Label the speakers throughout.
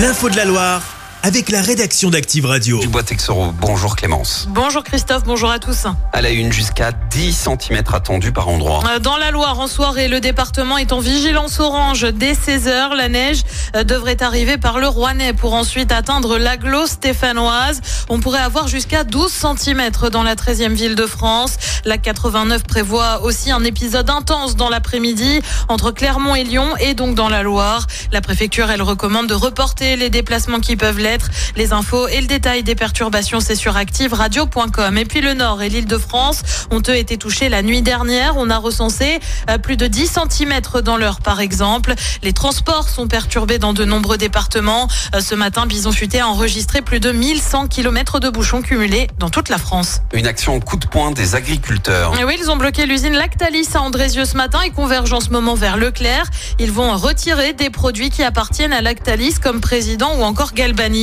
Speaker 1: L'info de la Loire avec la rédaction d'Active Radio.
Speaker 2: Dubois Texoro, bonjour Clémence.
Speaker 3: Bonjour Christophe, bonjour à tous.
Speaker 2: À la une, jusqu'à 10 cm attendus par endroit.
Speaker 3: Euh, Dans la Loire, en soirée, le département est en vigilance orange dès 16h. La neige euh, devrait arriver par le Rouennais pour ensuite atteindre l'aglo stéphanoise. On pourrait avoir jusqu'à 12 cm dans la 13e ville de France. La 89 prévoit aussi un épisode intense dans l'après-midi entre Clermont et Lyon et donc dans la Loire. La préfecture, elle recommande de reporter les déplacements qui peuvent l'être. Les infos et le détail des perturbations, c'est sur activeradio.com. Et puis le Nord et l'île de France ont eux été touchés la nuit dernière. On a recensé euh, plus de 10 cm dans l'heure, par exemple. Les transports sont perturbés dans de nombreux départements. Euh, Ce matin, Bison Futé a enregistré plus de 1100 km de bouchons cumulés dans toute la France.
Speaker 2: Une action en coup de poing des agriculteurs.
Speaker 3: Et oui, ils ont bloqué l'usine Lactalis à Andrézieux ce matin et convergent en ce moment vers Leclerc. Ils vont retirer des produits qui appartiennent à Lactalis comme président ou encore Galbani.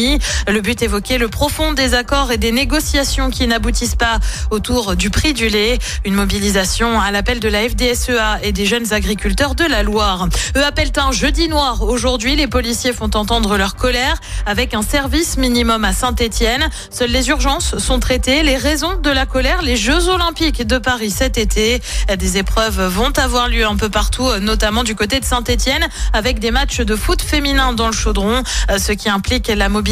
Speaker 3: Le but évoquer le profond désaccord et des négociations qui n'aboutissent pas autour du prix du lait. Une mobilisation à l'appel de la FDSEA et des jeunes agriculteurs de la Loire. Eux appellent un jeudi noir. Aujourd'hui, les policiers font entendre leur colère avec un service minimum à Saint-Etienne. Seules les urgences sont traitées. Les raisons de la colère, les Jeux Olympiques de Paris cet été. Des épreuves vont avoir lieu un peu partout, notamment du côté de Saint-Etienne, avec des matchs de foot féminin dans le chaudron, ce qui implique la mobilisation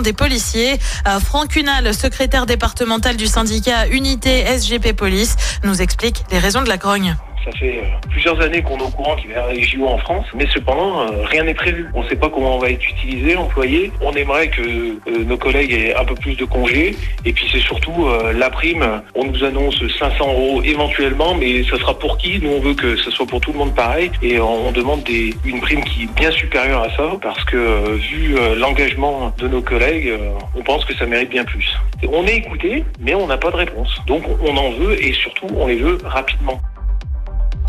Speaker 3: des policiers. Euh, Franck Cunal, secrétaire départemental du syndicat Unité SGP Police, nous explique les raisons de la grogne.
Speaker 4: Ça fait euh, plusieurs années qu'on est au courant qu'il va y avoir les JO en France, mais cependant, euh, rien n'est prévu. On ne sait pas comment on va être utilisé, employé. On aimerait que euh, nos collègues aient un peu plus de congés. Et puis c'est surtout la prime. On nous annonce 500 euros éventuellement, mais ça sera pour qui? Nous, on veut que ce soit pour tout le monde pareil. Et on demande des, une prime qui est bien supérieure à ça, parce que vu l'engagement de nos collègues, on pense que ça mérite bien plus. On est écouté, mais on n'a pas de réponse. Donc on en veut et surtout on les veut rapidement.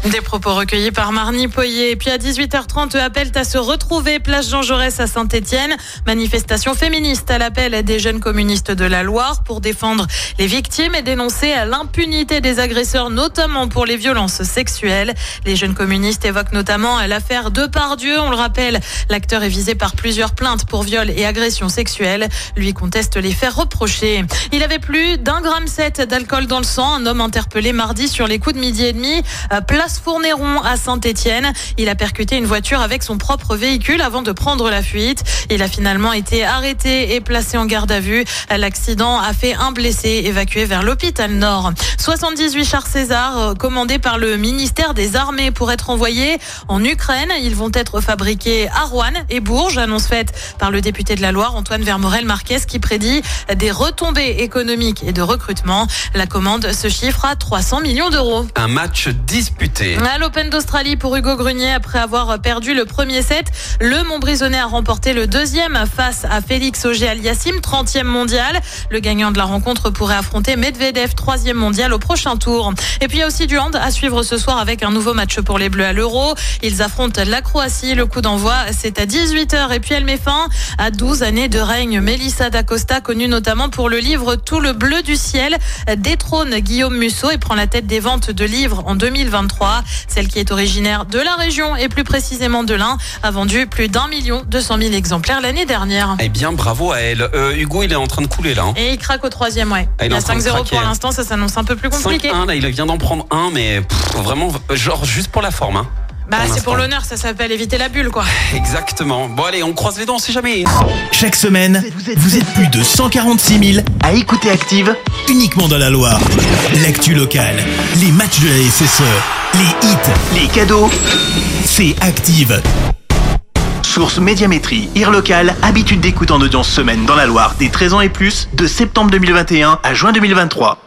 Speaker 3: Des propos recueillis par Marnie Poyer. Et puis à 18h30, eux appellent à se retrouver place Jean Jaurès à Saint-Etienne. Manifestation féministe à l'appel des jeunes communistes de la Loire pour défendre les victimes et dénoncer l'impunité des agresseurs, notamment pour les violences sexuelles. Les jeunes communistes évoquent notamment l'affaire Depardieu. On le rappelle, l'acteur est visé par plusieurs plaintes pour viol et agression sexuelle. Lui conteste les faits reprochés. Il avait plus d'un gramme sept d'alcool dans le sang. Un homme interpellé mardi sur les coups de midi et demi. à Place Fournéron à Saint-Étienne. Il a percuté une voiture avec son propre véhicule avant de prendre la fuite. Il a finalement été arrêté et placé en garde à vue. L'accident a fait un blessé évacué vers l'hôpital Nord. 78 chars César euh, commandés par le ministère des Armées pour être envoyés en Ukraine. Ils vont être fabriqués à Rouen et Bourges. Annonce faite par le député de la Loire, Antoine Vermorel Marquez, qui prédit des retombées économiques et de recrutement. La commande se chiffre à 300 millions d'euros.
Speaker 2: Un match disputé.
Speaker 3: À l'Open d'Australie pour Hugo Grunier, après avoir perdu le premier set, le Montbrisonnais a remporté le deuxième face à Félix Auger-Aliassime, 30e mondial. Le gagnant de la rencontre pourrait affronter Medvedev, 3e mondial au prochain tour. Et puis il y a aussi du hand à suivre ce soir avec un nouveau match pour les Bleus à l'Euro. Ils affrontent la Croatie. Le coup d'envoi, c'est à 18h. Et puis elle met fin à 12 années de règne. Mélissa D'Acosta, connue notamment pour le livre Tout le bleu du ciel, détrône Guillaume Musso et prend la tête des ventes de livres en 2023. Celle qui est originaire de la région et plus précisément de l'Ain a vendu plus d'un million deux cent mille exemplaires l'année dernière.
Speaker 2: Eh bien, bravo à elle. Euh, Hugo, il est en train de couler là. hein.
Speaker 3: Et il craque au troisième, ouais.
Speaker 2: Ah, il
Speaker 3: a
Speaker 2: en train de
Speaker 3: 5-0
Speaker 2: craquer.
Speaker 3: pour l'instant, ça s'annonce un peu plus compliqué.
Speaker 2: 5-1, là, il vient d'en prendre un, mais pff, vraiment, genre juste pour la forme. hein.
Speaker 3: Bah, c'est pour l'honneur, ça s'appelle éviter la bulle, quoi.
Speaker 2: Exactement. Bon, allez, on croise les dents, on sait jamais.
Speaker 1: Chaque semaine, vous êtes plus de 146 000 à écouter Active uniquement dans la Loire. L'actu locale, les matchs de la SSE, les hits, les cadeaux, c'est Active. Source Médiamétrie, IR local, habitude d'écoute en audience semaine dans la Loire des 13 ans et plus, de septembre 2021 à juin 2023.